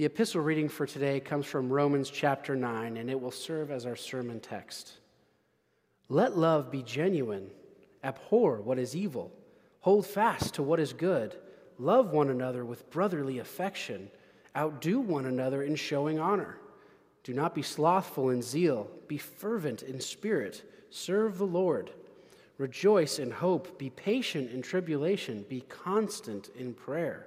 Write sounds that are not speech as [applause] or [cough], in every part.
The epistle reading for today comes from Romans chapter 9, and it will serve as our sermon text. Let love be genuine, abhor what is evil, hold fast to what is good, love one another with brotherly affection, outdo one another in showing honor. Do not be slothful in zeal, be fervent in spirit, serve the Lord. Rejoice in hope, be patient in tribulation, be constant in prayer.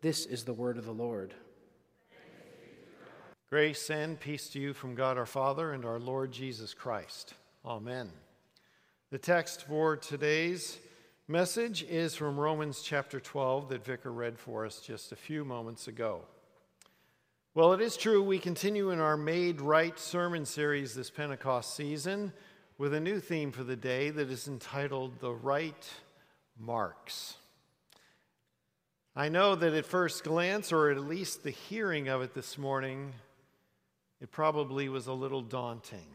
This is the word of the Lord. Grace and peace to you from God our Father and our Lord Jesus Christ. Amen. The text for today's message is from Romans chapter 12 that Vicar read for us just a few moments ago. Well, it is true, we continue in our Made Right sermon series this Pentecost season with a new theme for the day that is entitled The Right Marks. I know that at first glance, or at least the hearing of it this morning, it probably was a little daunting,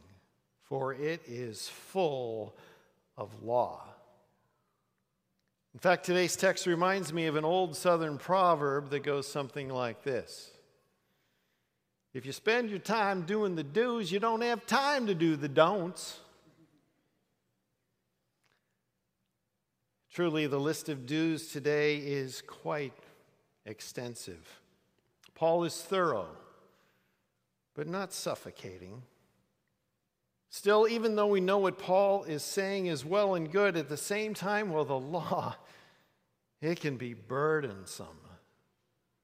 for it is full of law. In fact, today's text reminds me of an old Southern proverb that goes something like this if you spend your time doing the do's, you don't have time to do the don'ts. Truly, the list of do's today is quite extensive. Paul is thorough, but not suffocating. Still, even though we know what Paul is saying is well and good, at the same time, well, the law, it can be burdensome.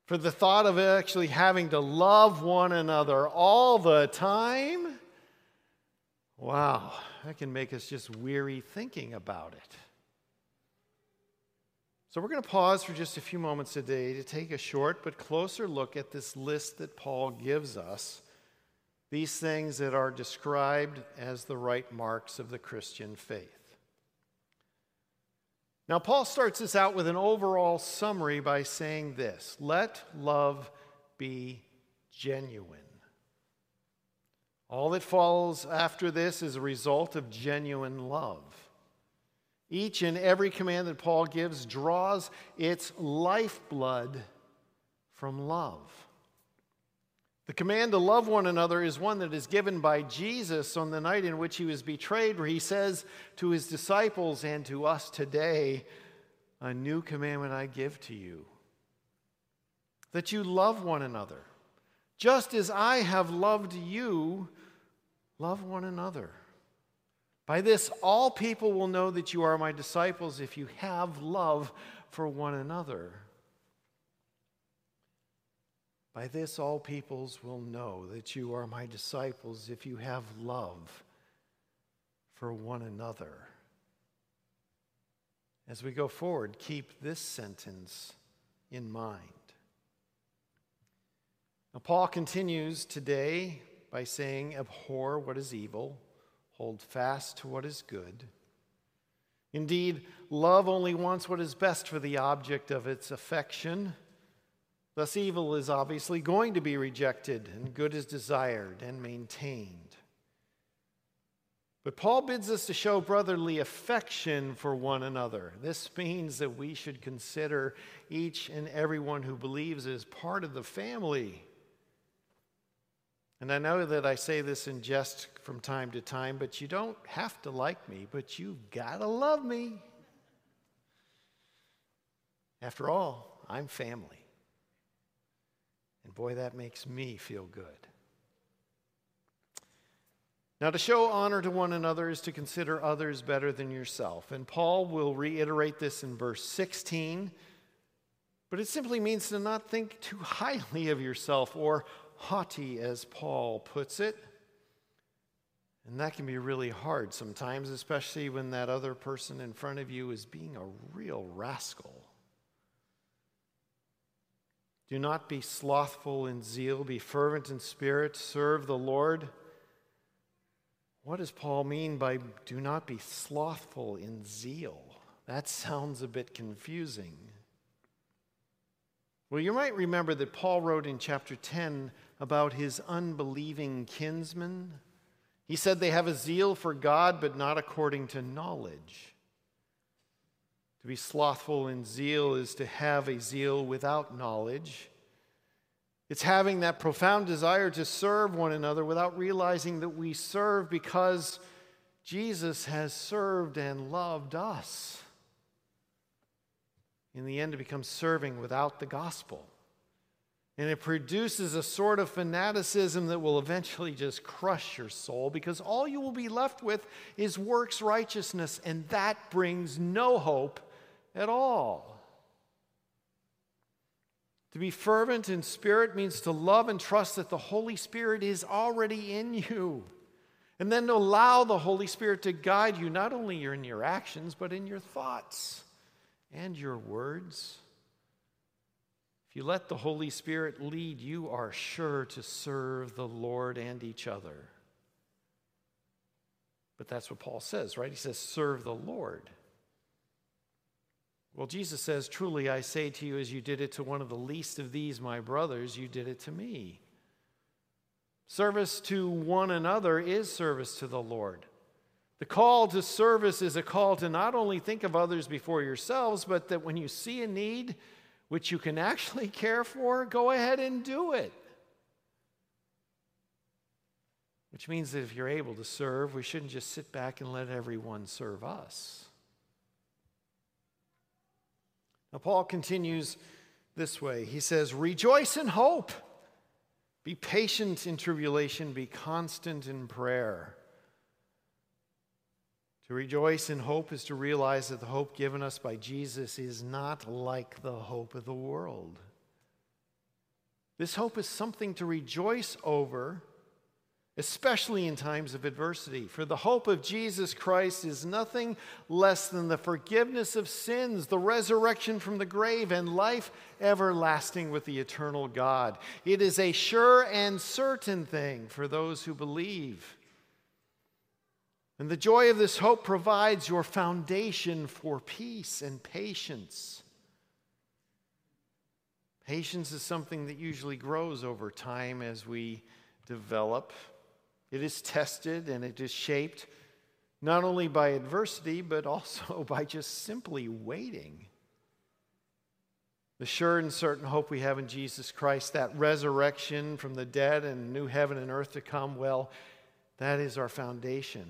For the thought of actually having to love one another all the time, wow, that can make us just weary thinking about it. So, we're going to pause for just a few moments today to take a short but closer look at this list that Paul gives us. These things that are described as the right marks of the Christian faith. Now, Paul starts this out with an overall summary by saying this Let love be genuine. All that follows after this is a result of genuine love. Each and every command that Paul gives draws its lifeblood from love. The command to love one another is one that is given by Jesus on the night in which he was betrayed, where he says to his disciples and to us today, A new commandment I give to you that you love one another. Just as I have loved you, love one another. By this, all people will know that you are my disciples if you have love for one another. By this, all peoples will know that you are my disciples if you have love for one another. As we go forward, keep this sentence in mind. Now, Paul continues today by saying, Abhor what is evil, hold fast to what is good. Indeed, love only wants what is best for the object of its affection. Thus, evil is obviously going to be rejected, and good is desired and maintained. But Paul bids us to show brotherly affection for one another. This means that we should consider each and everyone who believes as part of the family. And I know that I say this in jest from time to time, but you don't have to like me, but you've got to love me. After all, I'm family. And boy, that makes me feel good. Now, to show honor to one another is to consider others better than yourself. And Paul will reiterate this in verse 16. But it simply means to not think too highly of yourself, or haughty, as Paul puts it. And that can be really hard sometimes, especially when that other person in front of you is being a real rascal. Do not be slothful in zeal, be fervent in spirit, serve the Lord. What does Paul mean by do not be slothful in zeal? That sounds a bit confusing. Well, you might remember that Paul wrote in chapter 10 about his unbelieving kinsmen. He said they have a zeal for God, but not according to knowledge. To be slothful in zeal is to have a zeal without knowledge. It's having that profound desire to serve one another without realizing that we serve because Jesus has served and loved us. In the end, it becomes serving without the gospel. And it produces a sort of fanaticism that will eventually just crush your soul because all you will be left with is works righteousness, and that brings no hope at all. To be fervent in spirit means to love and trust that the Holy Spirit is already in you. And then to allow the Holy Spirit to guide you, not only in your actions, but in your thoughts and your words. If you let the Holy Spirit lead, you are sure to serve the Lord and each other. But that's what Paul says, right? He says, serve the Lord. Well, Jesus says, Truly I say to you, as you did it to one of the least of these, my brothers, you did it to me. Service to one another is service to the Lord. The call to service is a call to not only think of others before yourselves, but that when you see a need which you can actually [laughs] care for, go ahead and do it. Which means that if you're able to serve, we shouldn't just sit back and let everyone serve us. Now, Paul continues this way He says, Rejoice in hope, be patient in tribulation, be constant in prayer. To rejoice in hope is to realize that the hope given us by Jesus is not like the hope of the world. This hope is something to rejoice over especially in times of adversity. For the hope of Jesus Christ is nothing less than the forgiveness of sins, the resurrection from the grave, and life everlasting with the eternal God. It is a sure and certain thing for those who believe. And the joy of this hope provides your foundation for peace and patience. Patience is something that usually grows over time as we develop it is tested and it is shaped not only by adversity, but also [laughs] by just simply waiting. The sure and certain hope we have in Jesus Christ, that resurrection from the dead and new heaven and earth to come, well, that is our foundation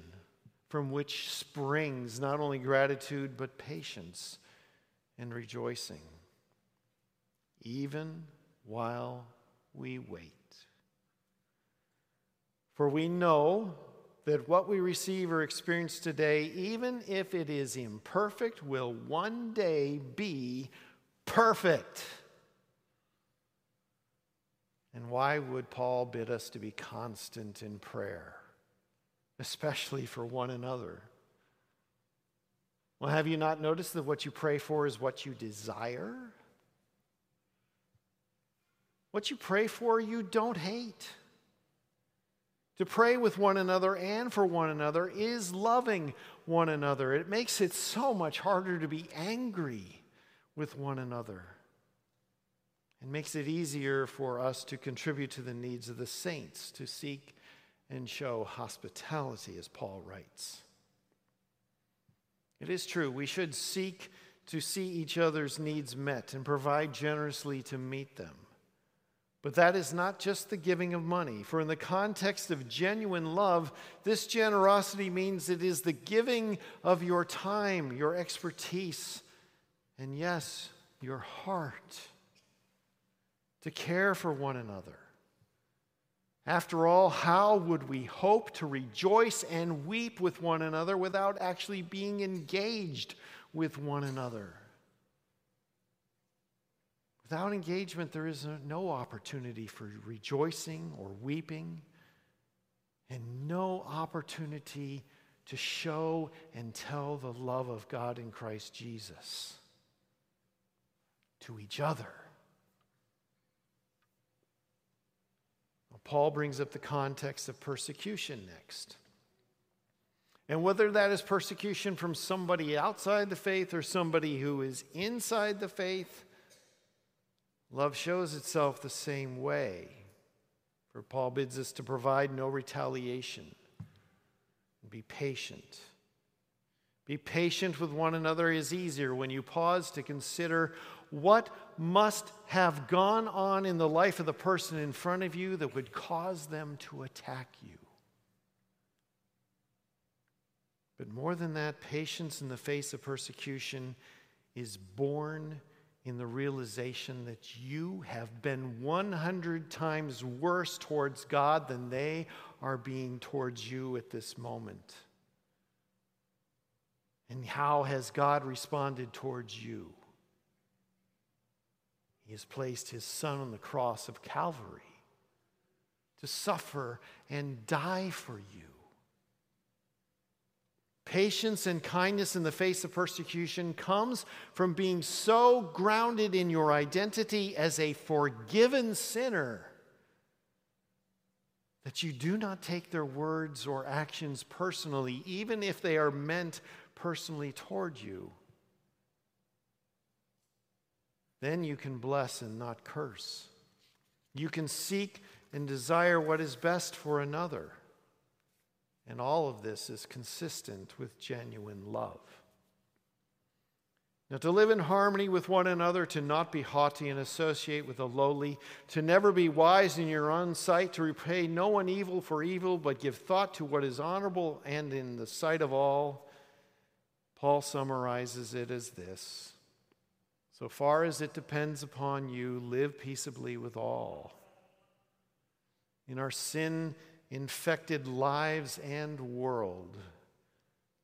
from which springs not only gratitude, but patience and rejoicing, even while we wait. For we know that what we receive or experience today, even if it is imperfect, will one day be perfect. And why would Paul bid us to be constant in prayer, especially for one another? Well, have you not noticed that what you pray for is what you desire? What you pray for, you don't hate. To pray with one another and for one another is loving one another. It makes it so much harder to be angry with one another. It makes it easier for us to contribute to the needs of the saints, to seek and show hospitality, as Paul writes. It is true, we should seek to see each other's needs met and provide generously to meet them. But that is not just the giving of money. For in the context of genuine love, this generosity means it is the giving of your time, your expertise, and yes, your heart to care for one another, After all, how would we hope to rejoice and weep with one another without actually being engaged with one another? Without engagement, there is no opportunity for rejoicing or weeping, and no opportunity to show and tell the love of God in Christ Jesus to each other. Well, Paul brings up the context of persecution next. And whether that is persecution from somebody outside the faith or somebody who is inside the faith, Love shows itself the same way. For Paul bids us to provide no retaliation. Be patient. Be patient with one another is easier when you pause to consider what must have gone on in the life of the person in front of you that would cause them to attack you. But more than that, patience in the face of persecution is born in the realization that you have been 100 times worse towards God than they are being towards you at this moment. And how has God responded towards you? He has placed his son on the cross of Calvary to suffer and die for you. Patience and kindness in the face of persecution comes from being so grounded in your identity as a forgiven sinner that you do not take their words or actions personally, even if they are meant personally toward you. Then you can bless and not curse. You can seek and desire what is best for another. And all of this is consistent with genuine love. Now, to live in harmony with one another, to not be haughty and associate with the lowly, to never be wise in your own sight, to repay no one evil for evil, but give thought to what is honorable and in the sight of all, Paul summarizes it as this So far as it depends upon you, live peaceably with all. In our sin infected lives and world.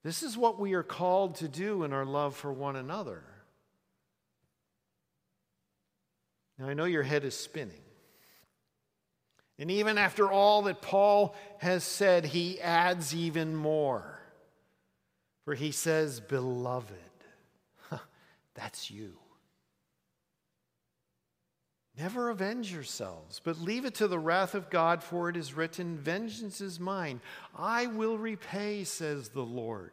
This is what we are called to do in our love for one another. Now, I know your head is spinning. And even after all that Paul has said, he adds even more. For he says, Beloved, [laughs] that's you. Never avenge yourselves, but leave it to the wrath of God, for it is written, Vengeance is mine. I will repay, says the Lord.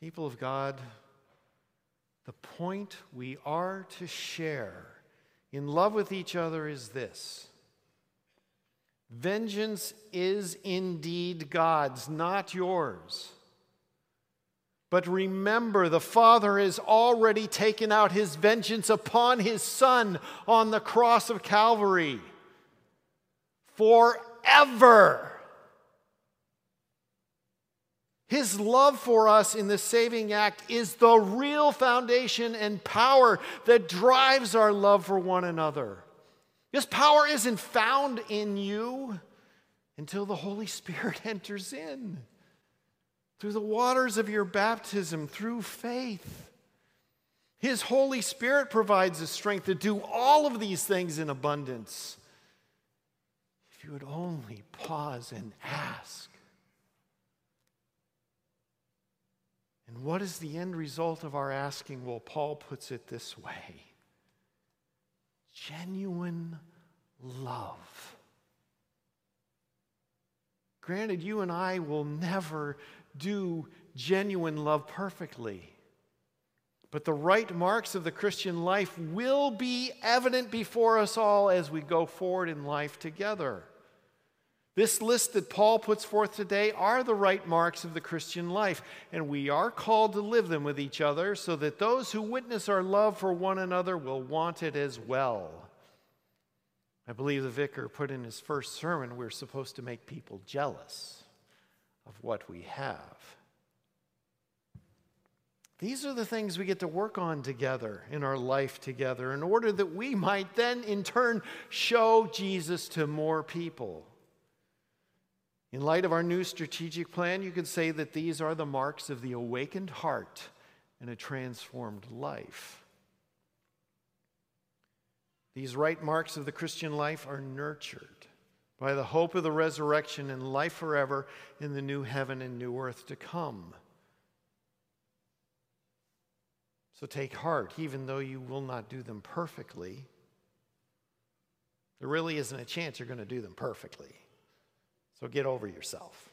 People of God, the point we are to share in love with each other is this Vengeance is indeed God's, not yours. But remember, the Father has already taken out his vengeance upon his Son on the cross of Calvary forever. His love for us in the saving act is the real foundation and power that drives our love for one another. This power isn't found in you until the Holy Spirit [laughs] enters in through the waters of your baptism, through faith. His Holy Spirit provides the strength to do all of these things in abundance. If you would only pause and ask. And what is the end result of our asking? Well, Paul puts it this way genuine love. Granted, you and I will never do genuine love perfectly. But the right marks of the Christian life will be evident before us all as we go forward in life together. This list that Paul puts forth today are the right marks of the Christian life, and we are called to live them with each other so that those who witness our love for one another will want it as well. I believe the vicar put in his first sermon we're supposed to make people jealous of what we have. These are the things we get to work on together in our life together in order that we might then, in turn, show Jesus to more people. In light of our new strategic plan, you could say that these are the marks of the awakened heart and a transformed life. These right marks of the Christian life are nurtured by the hope of the resurrection and life forever in the new heaven and new earth to come. So take heart, even though you will not do them perfectly. There really isn't a chance you're going to do them perfectly. So get over yourself.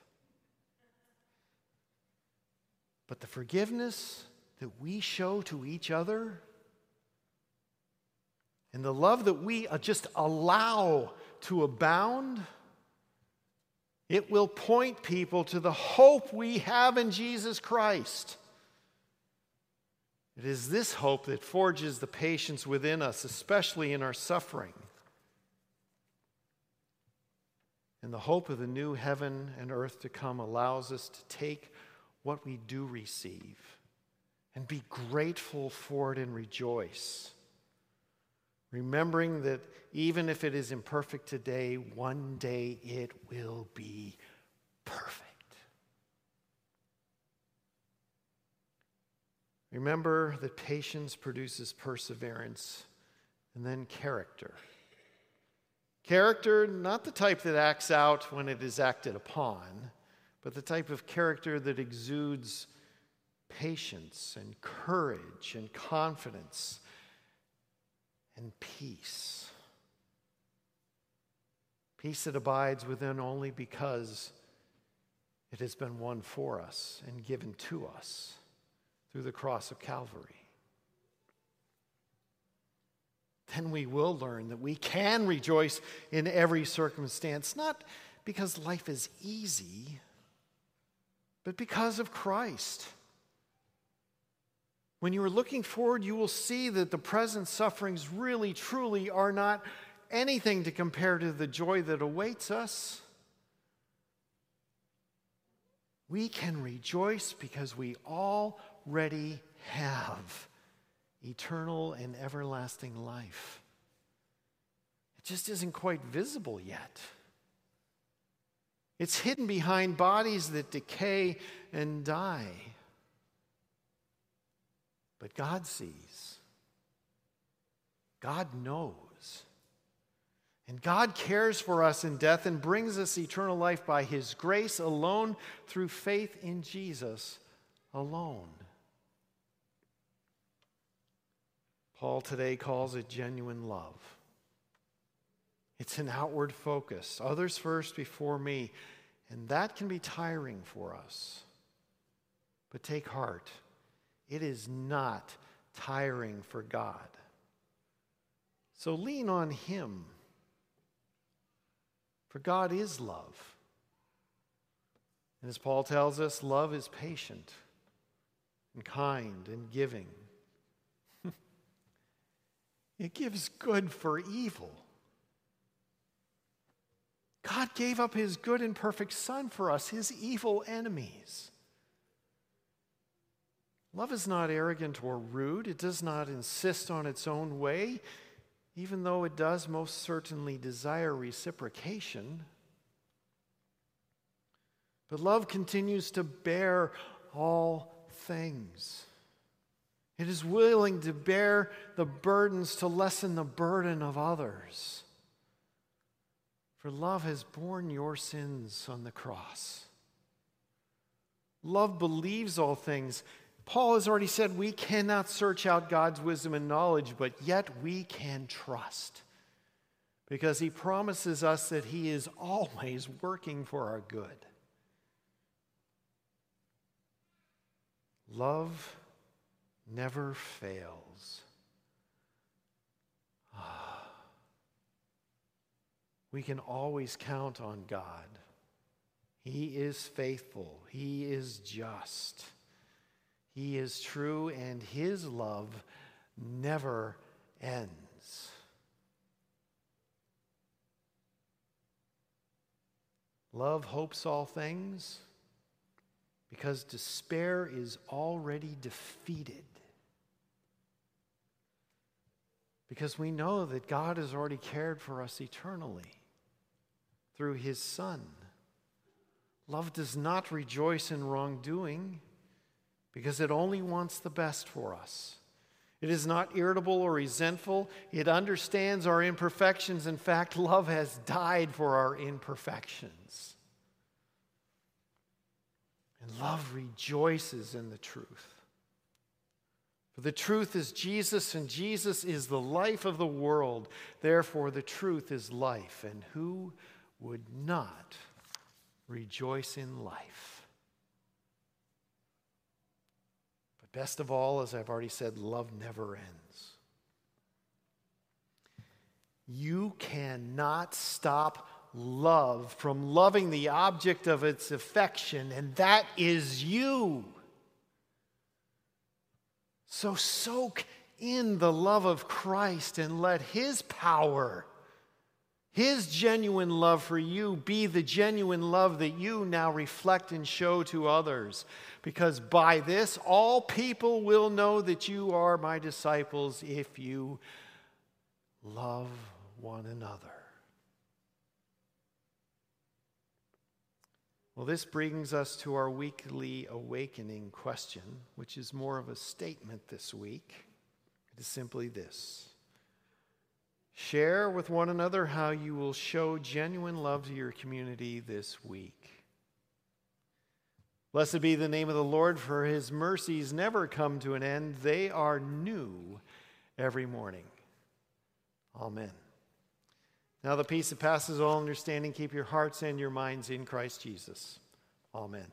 But the forgiveness that we show to each other and the love that we uh, just allow to abound, it will point people to the hope we have in Jesus Christ. It is this hope that forges the patience within us, especially in our suffering. And the hope of the new heaven and earth to come allows us to take what we do receive and be grateful for it and rejoice. Remembering that even if it is imperfect today, one day it will be perfect. Remember that patience produces perseverance and then character. Character, not the type that acts out when it is acted upon, but the type of character that exudes patience and courage and confidence and peace. Peace that abides within only because it has been won for us and given to us through the cross of Calvary. Then we will learn that we can rejoice in every circumstance, not because life is easy, but because of Christ. When you are looking forward, you will see that the present sufferings really, truly are not anything to compare to the joy that awaits us. We can rejoice because we already have eternal and everlasting life. It just isn't quite visible yet. It's hidden behind bodies that decay and die. But God sees, God knows. And God cares for us in death and brings us eternal life by His grace alone through faith in Jesus alone. Paul today calls it genuine love. It's an outward focus, others first before me, and that can be tiring for us. But take heart. It is not tiring for God. So lean on Him. For God is love. And as Paul tells us, love is patient and kind and giving. [laughs] it gives good for evil. God gave up his good and perfect Son for us, his evil enemies. Love is not arrogant or rude. It does not insist on its own way, even though it does most certainly desire reciprocation. But love continues to bear all things. It is willing to bear the burdens to lessen the burden of others. For love has borne your sins on the cross. Love believes all things, Paul has already said we cannot search out God's wisdom and knowledge, but yet we can trust because he promises us that he is always working for our good. Love never fails. Ah. We can always count on God. He is faithful, He is just. He is true, and his love never ends. Love hopes all things, because despair is already defeated. Because we know that God has already cared for us eternally through his Son. Love does not rejoice in wrongdoing because it only wants the best for us. It is not irritable or resentful. It understands our imperfections. In fact, love has died for our imperfections. And love rejoices in the truth. For the truth is Jesus, and Jesus is the life of the world. Therefore, the truth is life. And who would not rejoice in life? But best of all, as I've already said, love never ends. You cannot stop love from loving the object of its affection, and that is you. So soak in the love of Christ and let His power, His genuine love for you, be the genuine love that you now reflect and show to others. Because by this, all people will know that you are my disciples if you love one another. Well, this brings us to our weekly awakening question, which is more of a statement this week. It is simply this Share with one another how you will show genuine love to your community this week. Blessed be the name of the Lord, for his mercies never come to an end. They are new every morning. Amen. Now, the peace that passes all understanding, keep your hearts and your minds in Christ Jesus. Amen.